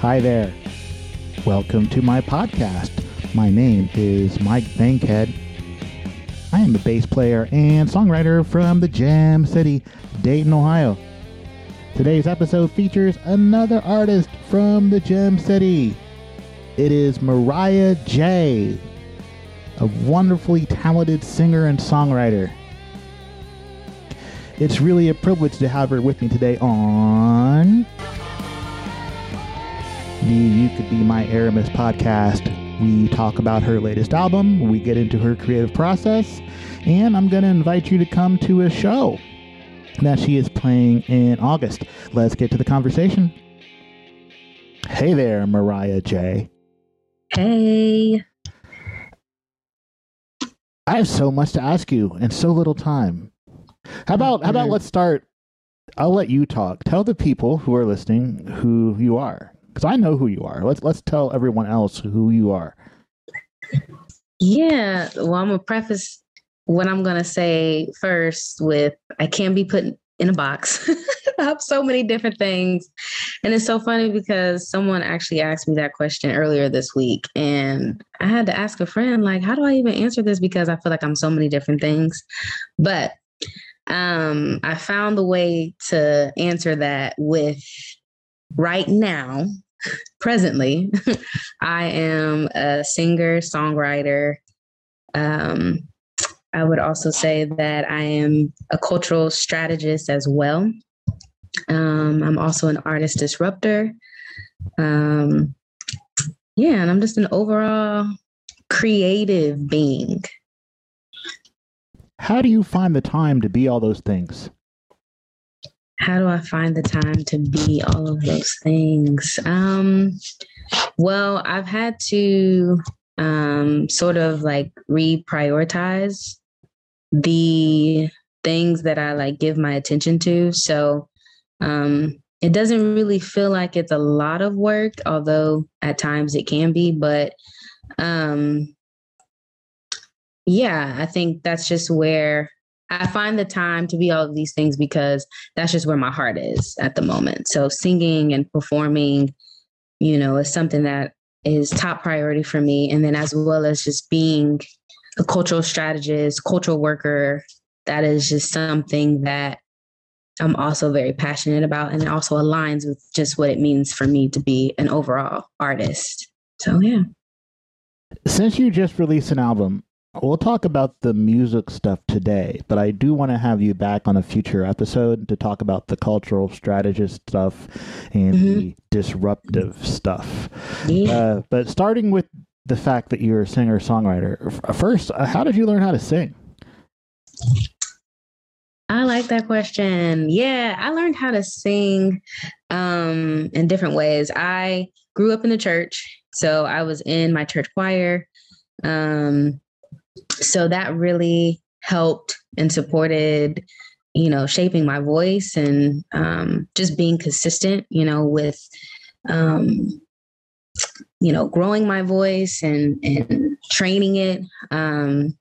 Hi there. Welcome to my podcast. My name is Mike Bankhead. I am a bass player and songwriter from the Gem City, Dayton, Ohio. Today's episode features another artist from the Gem City. It is Mariah J., a wonderfully talented singer and songwriter. It's really a privilege to have her with me today on You Could Be My Aramis podcast. We talk about her latest album, we get into her creative process, and I'm going to invite you to come to a show that she is playing in August. Let's get to the conversation. Hey there, Mariah J. Hey. I have so much to ask you and so little time. How about how about let's start I'll let you talk. Tell the people who are listening who you are because I know who you are. Let's let's tell everyone else who you are. Yeah, well, I'm gonna preface what I'm gonna say first with I can't be put in a box. I have so many different things, and it's so funny because someone actually asked me that question earlier this week, and I had to ask a friend like, how do I even answer this because I feel like I'm so many different things, but um, I found the way to answer that with right now presently, I am a singer, songwriter. Um, I would also say that I am a cultural strategist as well. Um, I'm also an artist disruptor. Um, yeah, and I'm just an overall creative being. How do you find the time to be all those things? How do I find the time to be all of those things? Um, well, I've had to um, sort of like reprioritize the things that I like give my attention to. So um, it doesn't really feel like it's a lot of work, although at times it can be. But um, yeah, I think that's just where I find the time to be all of these things because that's just where my heart is at the moment. So singing and performing, you know, is something that is top priority for me. And then as well as just being a cultural strategist, cultural worker, that is just something that I'm also very passionate about and it also aligns with just what it means for me to be an overall artist. So yeah. Since you just released an album, We'll talk about the music stuff today, but I do want to have you back on a future episode to talk about the cultural strategist stuff and mm-hmm. the disruptive stuff. Yeah. Uh, but starting with the fact that you're a singer songwriter, first, uh, how did you learn how to sing? I like that question. Yeah, I learned how to sing um, in different ways. I grew up in the church, so I was in my church choir. Um, so that really helped and supported you know shaping my voice and um, just being consistent you know with um, you know growing my voice and and training it. Um,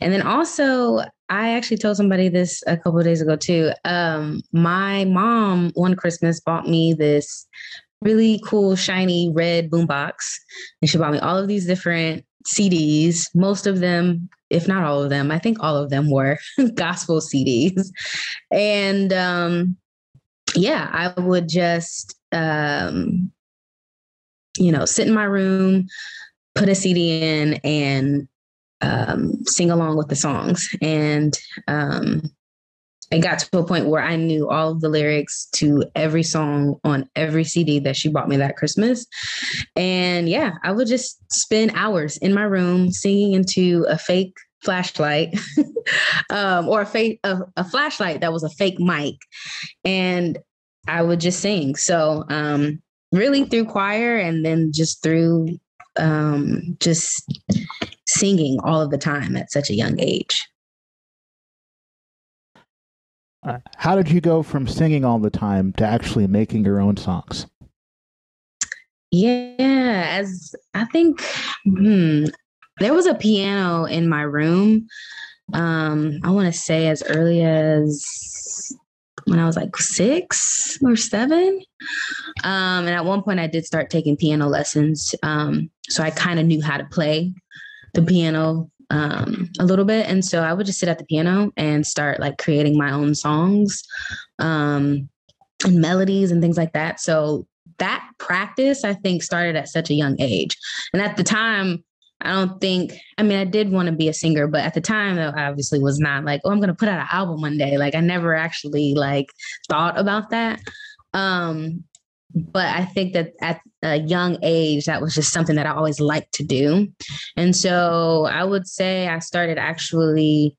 and then also i actually told somebody this a couple days ago too. Um, my mom one christmas bought me this really cool shiny red boombox. And she bought me all of these different CDs, most of them, if not all of them, I think all of them were gospel CDs. And um, yeah, I would just, um, you know, sit in my room, put a CD in, and um, sing along with the songs. And um, it got to a point where I knew all of the lyrics to every song on every CD that she bought me that Christmas. And yeah, I would just spend hours in my room singing into a fake flashlight um, or a fake a, a, flashlight that was a fake mic and i would just sing so um, really through choir and then just through um, just singing all of the time at such a young age how did you go from singing all the time to actually making your own songs? Yeah, as I think hmm, there was a piano in my room. Um, I want to say as early as when I was like six or seven. Um, and at one point, I did start taking piano lessons. Um, so I kind of knew how to play the piano um, a little bit. And so I would just sit at the piano and start like creating my own songs um, and melodies and things like that. So that practice, I think, started at such a young age. And at the time, I don't think, I mean, I did want to be a singer, but at the time, I obviously was not like, oh, I'm going to put out an album one day. Like, I never actually like thought about that. Um, but I think that at a young age, that was just something that I always liked to do. And so I would say I started actually,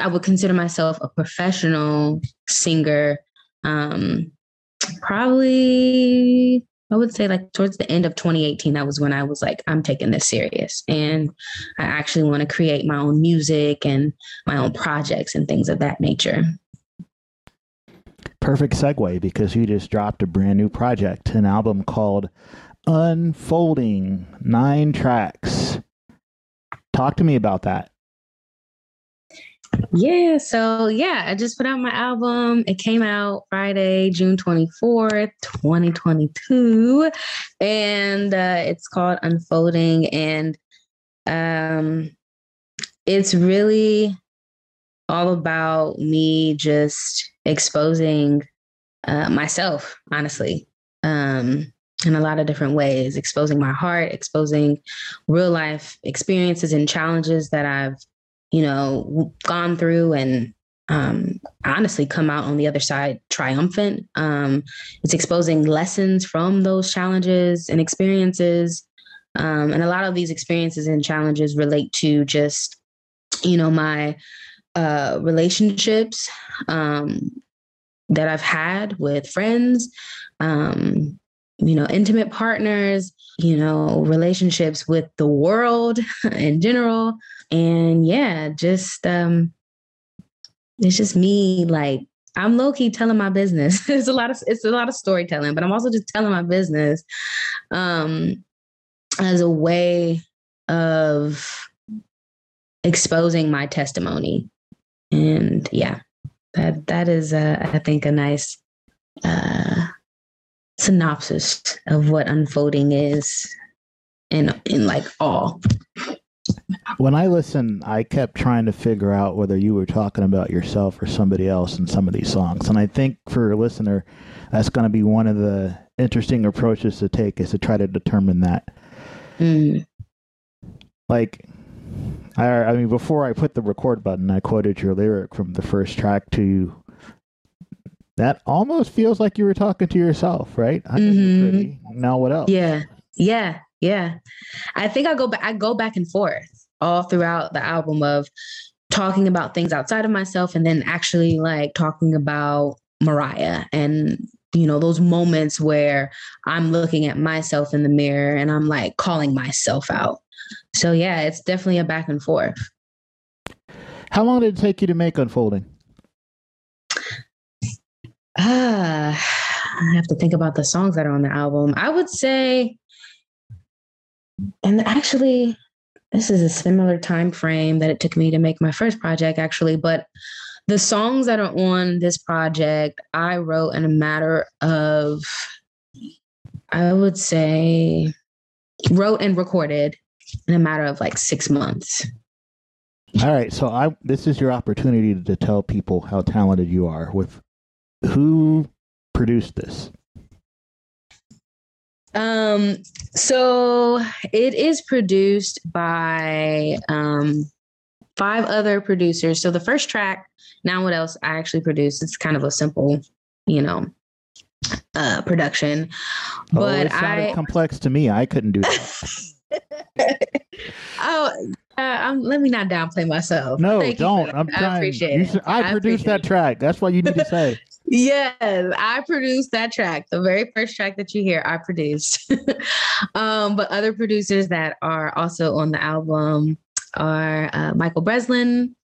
I would consider myself a professional singer um, probably I would say like towards the end of 2018, that was when I was like, I'm taking this serious. And I actually want to create my own music and my own projects and things of that nature. Perfect segue because you just dropped a brand new project, an album called Unfolding, nine tracks. Talk to me about that. Yeah, so yeah, I just put out my album. It came out Friday, June 24th, 2022. And uh, it's called Unfolding. And um, it's really all about me just exposing uh, myself, honestly, um, in a lot of different ways, exposing my heart, exposing real life experiences and challenges that I've you know, gone through and um, honestly come out on the other side triumphant. Um, it's exposing lessons from those challenges and experiences. Um, and a lot of these experiences and challenges relate to just, you know, my uh, relationships um, that I've had with friends, um, you know, intimate partners, you know, relationships with the world in general and yeah, just um it's just me like I'm low key telling my business. it's a lot of it's a lot of storytelling, but I'm also just telling my business um as a way of exposing my testimony. And yeah, that that is uh, I think a nice uh synopsis of what unfolding is in in like all when I listened, I kept trying to figure out whether you were talking about yourself or somebody else in some of these songs. And I think for a listener, that's going to be one of the interesting approaches to take is to try to determine that. Mm. Like, I, I mean, before I put the record button, I quoted your lyric from the first track to you. that almost feels like you were talking to yourself, right? Mm-hmm. Now what else? Yeah. Yeah. Yeah. I think I go back I go back and forth all throughout the album of talking about things outside of myself and then actually like talking about Mariah and you know those moments where I'm looking at myself in the mirror and I'm like calling myself out. So yeah, it's definitely a back and forth. How long did it take you to make Unfolding? Ah, uh, I have to think about the songs that are on the album. I would say and actually this is a similar time frame that it took me to make my first project actually but the songs that are on this project i wrote in a matter of i would say wrote and recorded in a matter of like six months all right so i this is your opportunity to tell people how talented you are with who produced this um, so it is produced by um, five other producers. So the first track, now what else I actually produced, it's kind of a simple, you know, uh, production. Oh, but it sounded I complex to me. I couldn't do that. oh, uh, let me not downplay myself. No, Thank don't. I'm trying. I appreciate it. Should, I, I produced that track. That's what you need to say. yes, I produced that track. The very first track that you hear, I produced. um, but other producers that are also on the album are uh, Michael Breslin,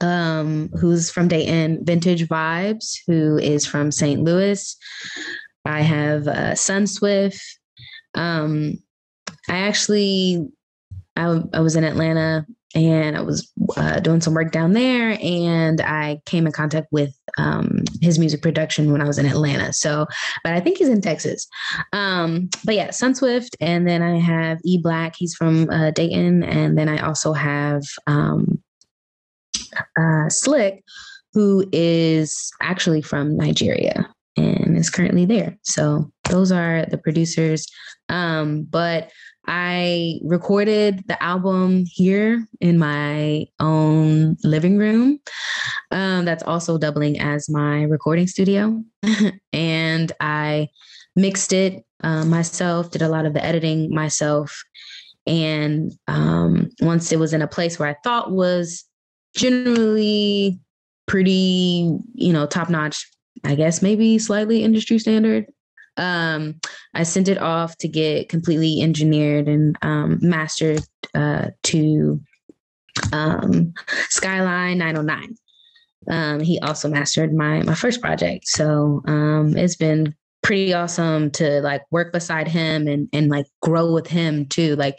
um, who's from Dayton, Vintage Vibes, who is from St. Louis. I have uh, Sun Swift. Um, I actually I, I was in Atlanta and I was uh, doing some work down there, and I came in contact with um, his music production when I was in Atlanta. So, but I think he's in Texas. Um, but yeah, Sun Swift, and then I have E Black. He's from uh, Dayton, and then I also have um, uh, Slick, who is actually from Nigeria and is currently there. So those are the producers. Um, but I recorded the album here in my own living room. Um, that's also doubling as my recording studio. and I mixed it uh, myself, did a lot of the editing myself. And um, once it was in a place where I thought was generally pretty, you know, top notch, I guess maybe slightly industry standard, um, I sent it off to get completely engineered and um, mastered uh, to um, Skyline 909. Um, he also mastered my my first project, so um, it's been pretty awesome to like work beside him and and like grow with him too. Like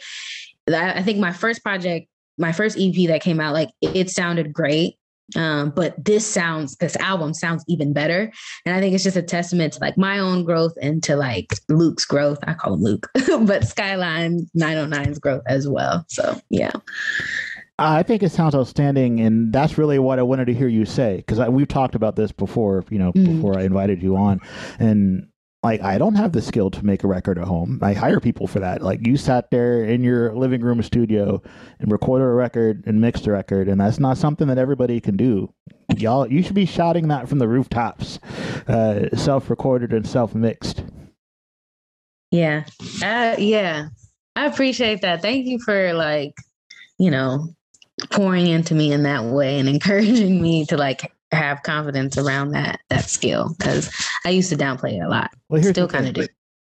I think my first project, my first EP that came out, like it sounded great um, but this sounds, this album sounds even better. And I think it's just a testament to like my own growth and to like Luke's growth. I call him Luke, but Skyline 909's growth as well. So, yeah. I think it sounds outstanding, and that's really what I wanted to hear you say because we've talked about this before. You know, mm. before I invited you on, and like I don't have the skill to make a record at home. I hire people for that. Like you sat there in your living room studio and recorded a record and mixed a record, and that's not something that everybody can do. Y'all, you should be shouting that from the rooftops, uh, self-recorded and self-mixed. Yeah, uh, yeah, I appreciate that. Thank you for like, you know, pouring into me in that way and encouraging me to like have confidence around that that skill because I used to downplay it a lot. Well, here's still kind of do.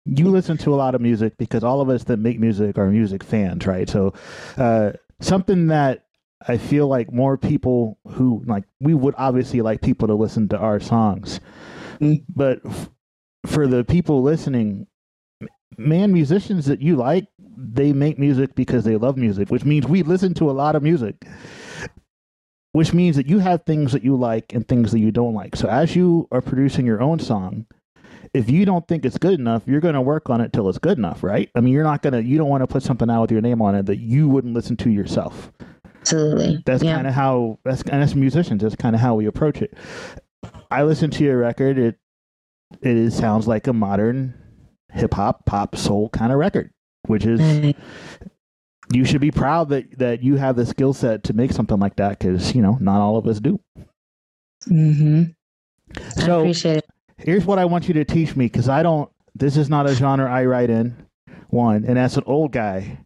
You listen to a lot of music because all of us that make music are music fans, right? So, uh, something that I feel like more people who like we would obviously like people to listen to our songs, mm. but f- for the people listening, man, musicians that you like, they make music because they love music, which means we listen to a lot of music which means that you have things that you like and things that you don't like. So as you are producing your own song, if you don't think it's good enough, you're going to work on it till it's good enough, right? I mean, you're not going to, you don't want to put something out with your name on it that you wouldn't listen to yourself. Absolutely. That's yeah. kind of how, that's, and as musicians, that's kind of how we approach it. I listen to your record. It, it is, sounds like a modern hip hop, pop, soul kind of record, which is, you should be proud that that you have the skill set to make something like that because you know not all of us do. Hmm. So I appreciate it. Here's what I want you to teach me because I don't. This is not a genre I write in. One, and as an old guy,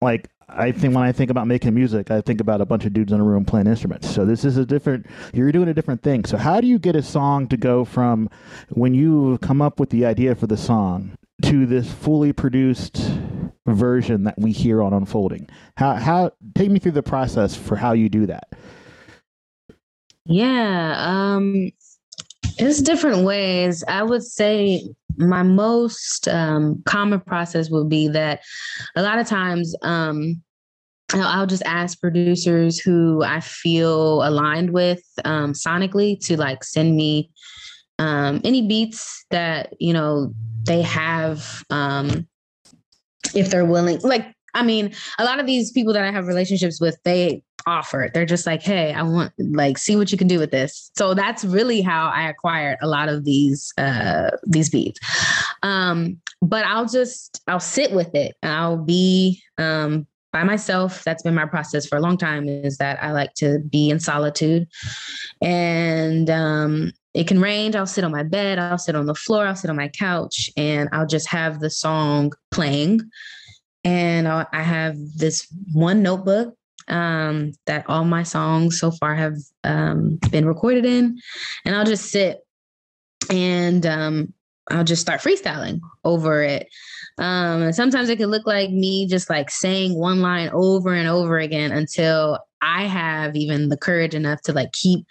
like I think when I think about making music, I think about a bunch of dudes in a room playing instruments. So this is a different. You're doing a different thing. So how do you get a song to go from when you come up with the idea for the song to this fully produced version that we hear on unfolding. How how take me through the process for how you do that. Yeah um it's different ways. I would say my most um common process would be that a lot of times um I'll just ask producers who I feel aligned with um, sonically to like send me um, any beats that you know they have um, if they're willing like i mean a lot of these people that i have relationships with they offer they're just like hey i want like see what you can do with this. So that's really how i acquired a lot of these uh these beats um but i'll just i'll sit with it i'll be um by myself. That's been my process for a long time is that i like to be in solitude. And um it can range. I'll sit on my bed, I'll sit on the floor, I'll sit on my couch, and I'll just have the song playing. And I'll, i have this one notebook um, that all my songs so far have um, been recorded in. And I'll just sit and um, I'll just start freestyling over it. Um, and sometimes it can look like me just like saying one line over and over again until I have even the courage enough to like keep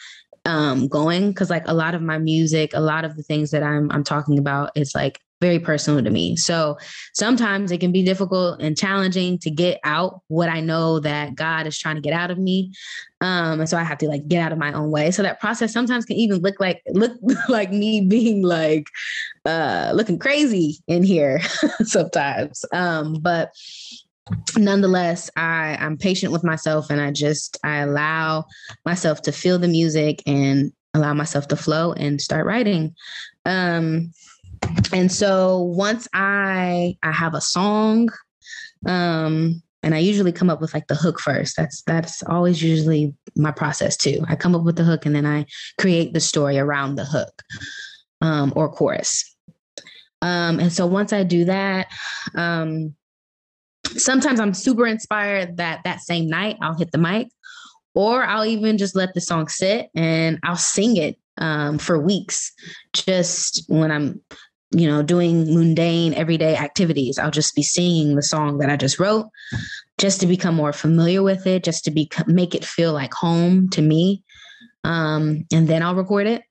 um going because like a lot of my music a lot of the things that i'm i'm talking about is like very personal to me. So sometimes it can be difficult and challenging to get out what I know that God is trying to get out of me. Um, and so I have to like get out of my own way. So that process sometimes can even look like look like me being like uh looking crazy in here sometimes. Um, but nonetheless i i'm patient with myself and i just i allow myself to feel the music and allow myself to flow and start writing. Um and so once i i have a song um and i usually come up with like the hook first. That's that's always usually my process too. I come up with the hook and then i create the story around the hook um or chorus. Um and so once i do that um sometimes I'm super inspired that that same night I'll hit the mic, or I'll even just let the song sit and I'll sing it um, for weeks. Just when I'm, you know, doing mundane everyday activities, I'll just be singing the song that I just wrote, just to become more familiar with it, just to be make it feel like home to me. Um, and then I'll record it.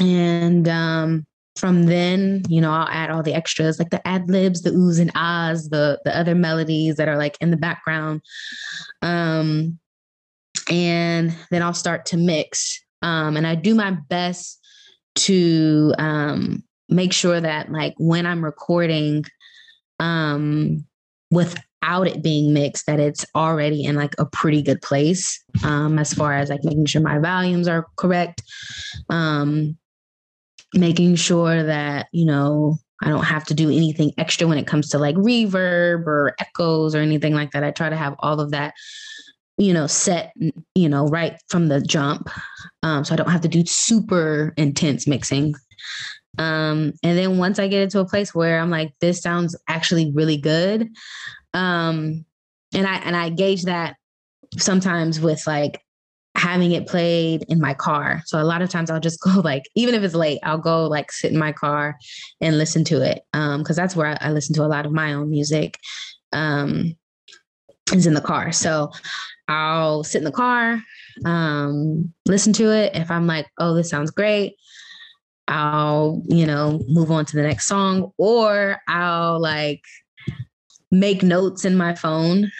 And um, from then, you know, I'll add all the extras like the ad libs, the oohs and ahs, the the other melodies that are like in the background. Um, and then I'll start to mix. Um, and I do my best to um, make sure that like when I'm recording, um, without it being mixed, that it's already in like a pretty good place um, as far as like making sure my volumes are correct. Um, making sure that, you know, I don't have to do anything extra when it comes to like reverb or echoes or anything like that. I try to have all of that, you know, set, you know, right from the jump. Um, so I don't have to do super intense mixing. Um, and then once I get into a place where I'm like, this sounds actually really good. Um, and I and I gauge that sometimes with like having it played in my car. So a lot of times I'll just go like, even if it's late, I'll go like sit in my car and listen to it. Um, cause that's where I, I listen to a lot of my own music. Um, is in the car. So I'll sit in the car, um, listen to it. If I'm like, oh, this sounds great, I'll, you know, move on to the next song, or I'll like make notes in my phone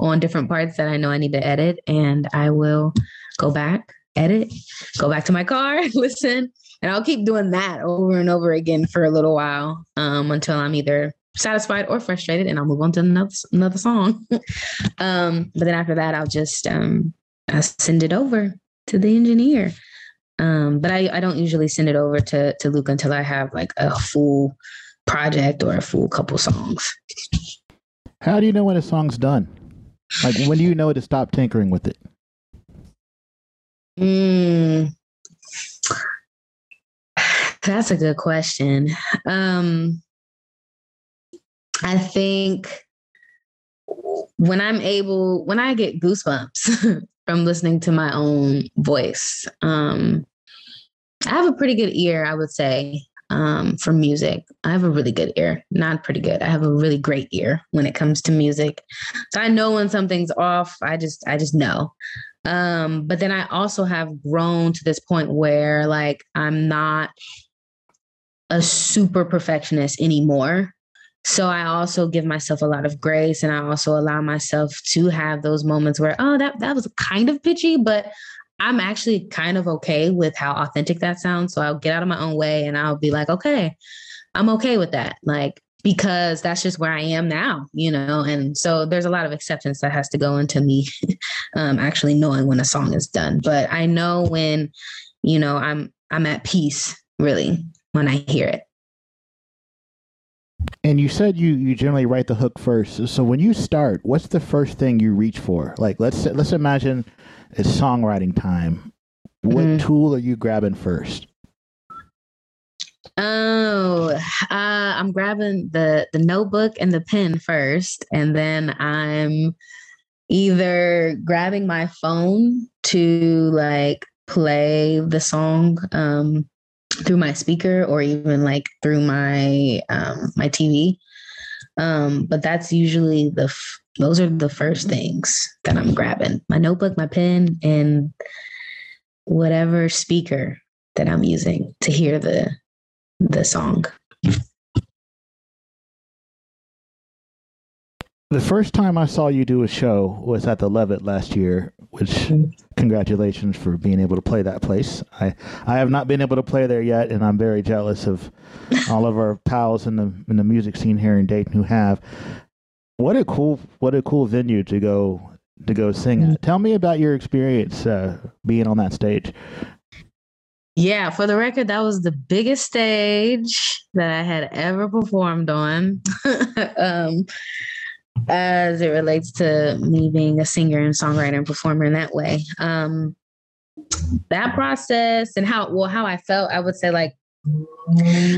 on different parts that I know I need to edit, and I will go back, edit, go back to my car, listen, and I'll keep doing that over and over again for a little while um, until I'm either satisfied or frustrated, and I'll move on to another another song. um, but then after that, I'll just um, I'll send it over to the engineer. Um, but I, I don't usually send it over to to Luke until I have like a full project or a full couple songs. How do you know when a song's done? Like when do you know to stop tinkering with it? Mm, that's a good question. Um, I think when I'm able, when I get goosebumps from listening to my own voice, um, I have a pretty good ear, I would say, um, for music. I have a really good ear, not pretty good. I have a really great ear when it comes to music. So I know when something's off. I just, I just know. Um, but then I also have grown to this point where like I'm not a super perfectionist anymore. So I also give myself a lot of grace and I also allow myself to have those moments where, oh, that that was kind of pitchy, but I'm actually kind of okay with how authentic that sounds. So I'll get out of my own way and I'll be like, okay, I'm okay with that. Like because that's just where I am now, you know. And so there's a lot of acceptance that has to go into me um, actually knowing when a song is done. But I know when, you know, I'm I'm at peace really when I hear it. And you said you you generally write the hook first. So when you start, what's the first thing you reach for? Like let's let's imagine it's songwriting time. What mm-hmm. tool are you grabbing first? Oh, uh, I'm grabbing the the notebook and the pen first, and then I'm either grabbing my phone to like play the song um, through my speaker or even like through my um, my TV. Um, but that's usually the f- those are the first things that I'm grabbing: my notebook, my pen, and whatever speaker that I'm using to hear the the song. The first time I saw you do a show was at the Levitt last year, which congratulations for being able to play that place. I, I have not been able to play there yet, and I'm very jealous of all of our pals in the in the music scene here in Dayton who have. What a cool what a cool venue to go to go sing at. Tell me about your experience uh, being on that stage. Yeah, for the record, that was the biggest stage that I had ever performed on. um, as it relates to me being a singer and songwriter and performer in that way. Um, that process and how well how I felt, I would say like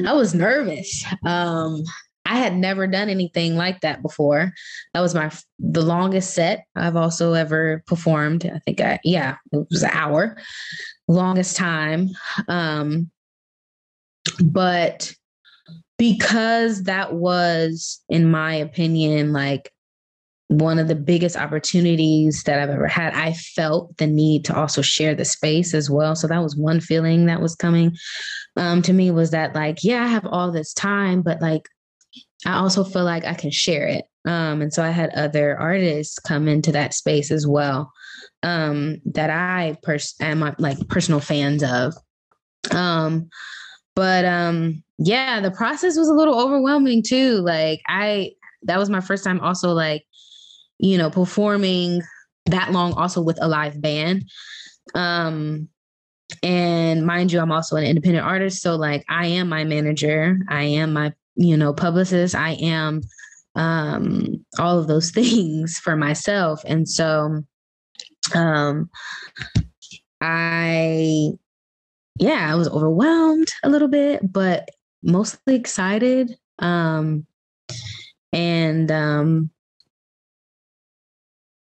I was nervous. Um, I had never done anything like that before. That was my the longest set I've also ever performed. I think I yeah, it was an hour, longest time. Um, but because that was, in my opinion, like one of the biggest opportunities that I've ever had. I felt the need to also share the space as well. So that was one feeling that was coming um, to me was that, like, yeah, I have all this time, but like, I also feel like I can share it. Um, and so I had other artists come into that space as well um, that I pers- am like personal fans of. Um, but um, yeah, the process was a little overwhelming too. Like I, that was my first time also like, you know, performing that long also with a live band. Um, and mind you, I'm also an independent artist. So like I am my manager, I am my, you know, publicist, I am um all of those things for myself. And so um I yeah, I was overwhelmed a little bit, but mostly excited. Um, and um,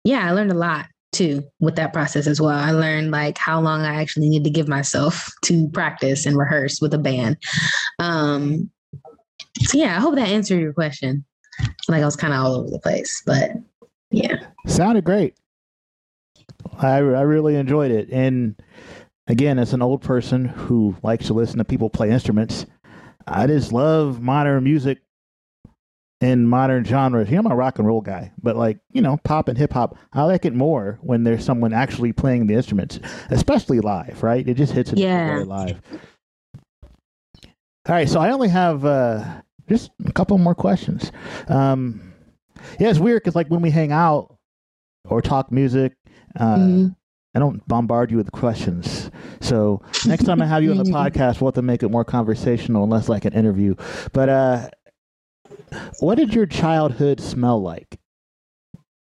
yeah, I learned a lot too with that process as well. I learned like how long I actually need to give myself to practice and rehearse with a band. Um, so yeah, I hope that answered your question. Like I was kind of all over the place, but yeah, sounded great. I I really enjoyed it, and again, as an old person who likes to listen to people play instruments, I just love modern music and modern genres. You know, I'm a rock and roll guy, but like, you know, pop and hip hop, I like it more when there's someone actually playing the instruments, especially live, right? It just hits it yeah. live. All right, so I only have uh, just a couple more questions. Um, yeah, it's weird because like when we hang out or talk music, uh, mm-hmm. I don't bombard you with questions. So next time I have you on the podcast, we'll have to make it more conversational and less like an interview. But uh, what did your childhood smell like?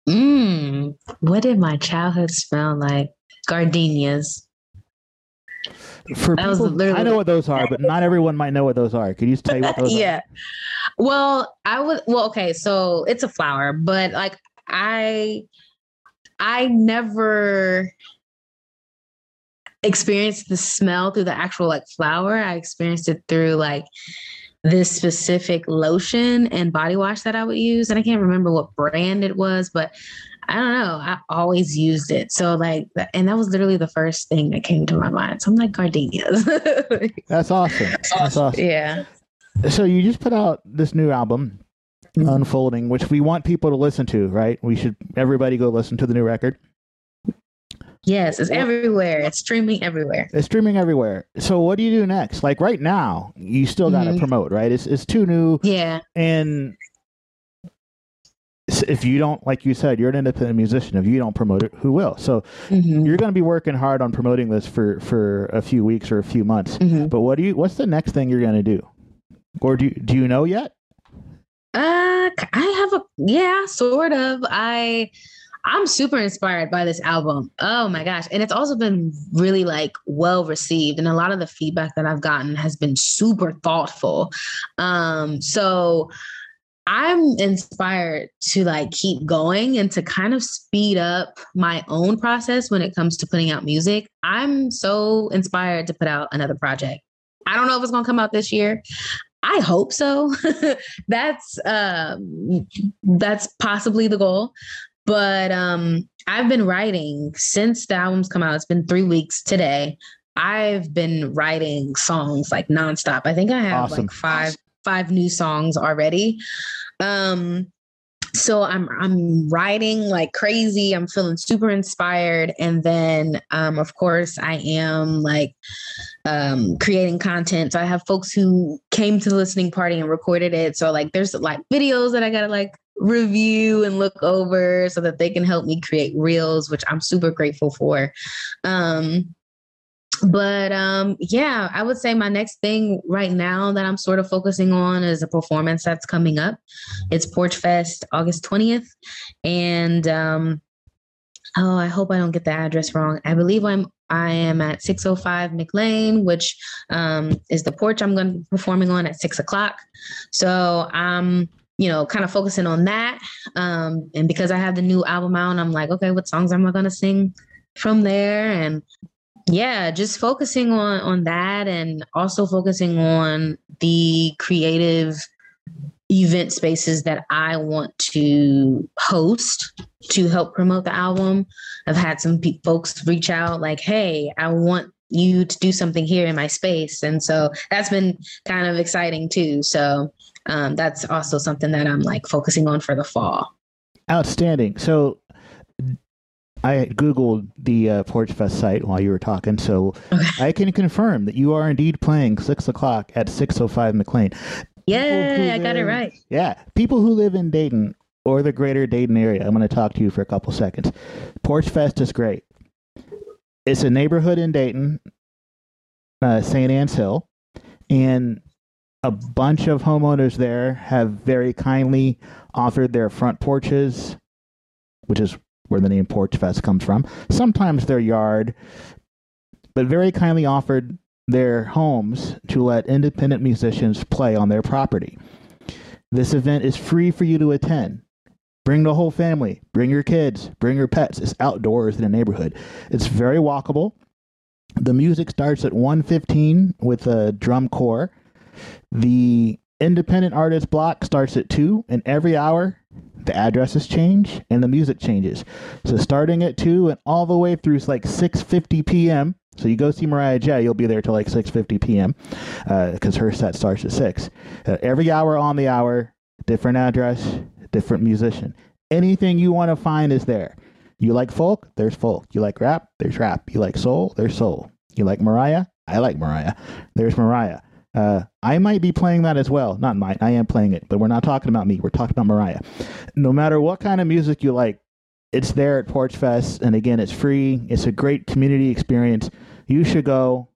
Mm, what did my childhood smell like? Gardenias. For that people. I know what those are, but not everyone might know what those are. Could you just tell me what those are? yeah. are? Well, I would. Well, okay, so it's a flower, but like I I never experienced the smell through the actual like flower. I experienced it through like this specific lotion and body wash that I would use. And I can't remember what brand it was, but I don't know. I always used it. So like, and that was literally the first thing that came to my mind. So I'm like gardenias. That's awesome. That's awesome. Yeah. So you just put out this new album. Mm-hmm. unfolding, which we want people to listen to, right? We should everybody go listen to the new record. Yes, it's everywhere. It's streaming everywhere. It's streaming everywhere. So what do you do next? Like right now, you still got to mm-hmm. promote, right? It's it's too new. Yeah. And if you don't, like you said, you're an independent musician. If you don't promote it, who will? So mm-hmm. you're going to be working hard on promoting this for for a few weeks or a few months. Mm-hmm. But what do you? What's the next thing you're going to do? Or do you, do you know yet? Uh, I have a yeah, sort of. I I'm super inspired by this album. Oh my gosh. And it's also been really like well received. And a lot of the feedback that I've gotten has been super thoughtful. Um, so I'm inspired to like keep going and to kind of speed up my own process when it comes to putting out music. I'm so inspired to put out another project. I don't know if it's going to come out this year. I hope so. that's um, that's possibly the goal. But um, I've been writing since the album's come out. It's been three weeks today. I've been writing songs like nonstop. I think I have awesome. like five five new songs already. Um, so I'm I'm writing like crazy. I'm feeling super inspired, and then um, of course I am like um, creating content. So I have folks who came to the listening party and recorded it. So like there's like videos that I gotta like review and look over so that they can help me create reels, which I'm super grateful for. Um, but um yeah i would say my next thing right now that i'm sort of focusing on is a performance that's coming up. It's porch fest august 20th and um oh i hope i don't get the address wrong. I believe i'm i am at 605 mclean which um is the porch i'm going to be performing on at six o'clock. So i'm you know kind of focusing on that um and because i have the new album out i'm like okay what songs am i going to sing from there? And yeah just focusing on on that and also focusing on the creative event spaces that i want to host to help promote the album. I've had some pe- folks reach out like hey i want you to do something here in my space. And so that's been kind of exciting too. So um, that's also something that i'm like focusing on for the fall. Outstanding. So I googled the uh, Porch Fest site while you were talking, so okay. I can confirm that you are indeed playing six o'clock at six oh five McLean. Yeah, I got it right. Yeah, people who live in Dayton or the greater Dayton area, I'm going to talk to you for a couple seconds. Porch Fest is great. It's a neighborhood in Dayton, uh, St. Anne's Hill, and a bunch of homeowners there have very kindly offered their front porches, which is where the name Porch Fest comes from, sometimes their yard, but very kindly offered their homes to let independent musicians play on their property. This event is free for you to attend. Bring the whole family, bring your kids, bring your pets. It's outdoors in a neighborhood. It's very walkable. The music starts at 1:15 with a drum corps. The independent artist block starts at 2 and every hour the addresses change and the music changes. So starting at two and all the way through like six fifty p.m. So you go see Mariah J. You'll be there till like six fifty p.m. because uh, her set starts at six. Uh, every hour on the hour, different address, different musician. Anything you want to find is there. You like folk? There's folk. You like rap? There's rap. You like soul? There's soul. You like Mariah? I like Mariah. There's Mariah. Uh, I might be playing that as well. Not mine. I am playing it, but we're not talking about me. We're talking about Mariah. No matter what kind of music you like, it's there at Porch Fest. And again, it's free. It's a great community experience. You should go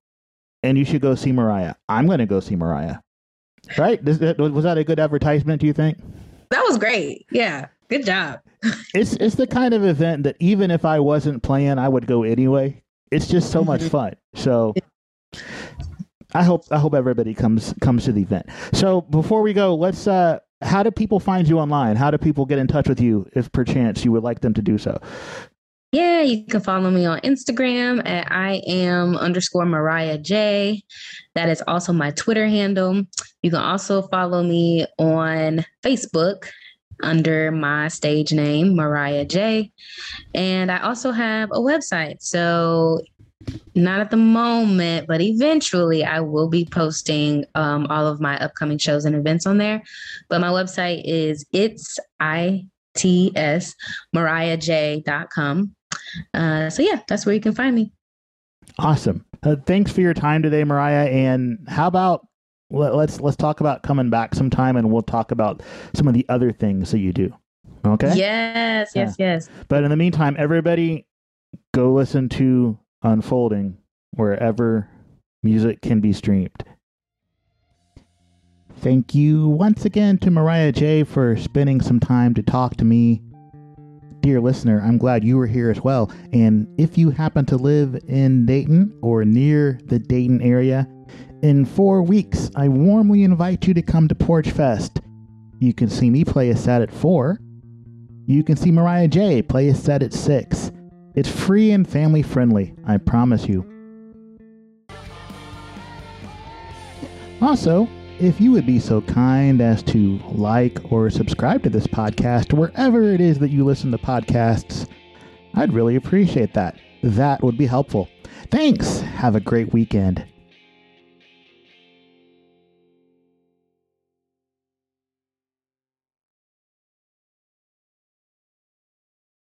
and you should go see Mariah. I'm going to go see Mariah. Right? was that a good advertisement, do you think? That was great. Yeah. Good job. it's it's the kind of event that even if I wasn't playing, I would go anyway. It's just so much fun. So I hope I hope everybody comes comes to the event. So before we go, let's. Uh, how do people find you online? How do people get in touch with you if perchance you would like them to do so? Yeah, you can follow me on Instagram at I am underscore Mariah J. That is also my Twitter handle. You can also follow me on Facebook under my stage name, Mariah J. And I also have a website. So not at the moment, but eventually I will be posting um, all of my upcoming shows and events on there. But my website is it's I T S mariahj.com. Uh, so yeah, that's where you can find me. Awesome. Uh, thanks for your time today, Mariah. And how about let, let's let's talk about coming back sometime, and we'll talk about some of the other things that you do. Okay. Yes. Yes. Yeah. Yes. But in the meantime, everybody, go listen to unfolding wherever music can be streamed. Thank you once again to Mariah J for spending some time to talk to me. Dear listener, I'm glad you were here as well. And if you happen to live in Dayton or near the Dayton area, in four weeks, I warmly invite you to come to Porch Fest. You can see me play a set at 4. You can see Mariah J play a set at 6. It's free and family friendly, I promise you. Also, if you would be so kind as to like or subscribe to this podcast wherever it is that you listen to podcasts, I'd really appreciate that. That would be helpful. Thanks. Have a great weekend.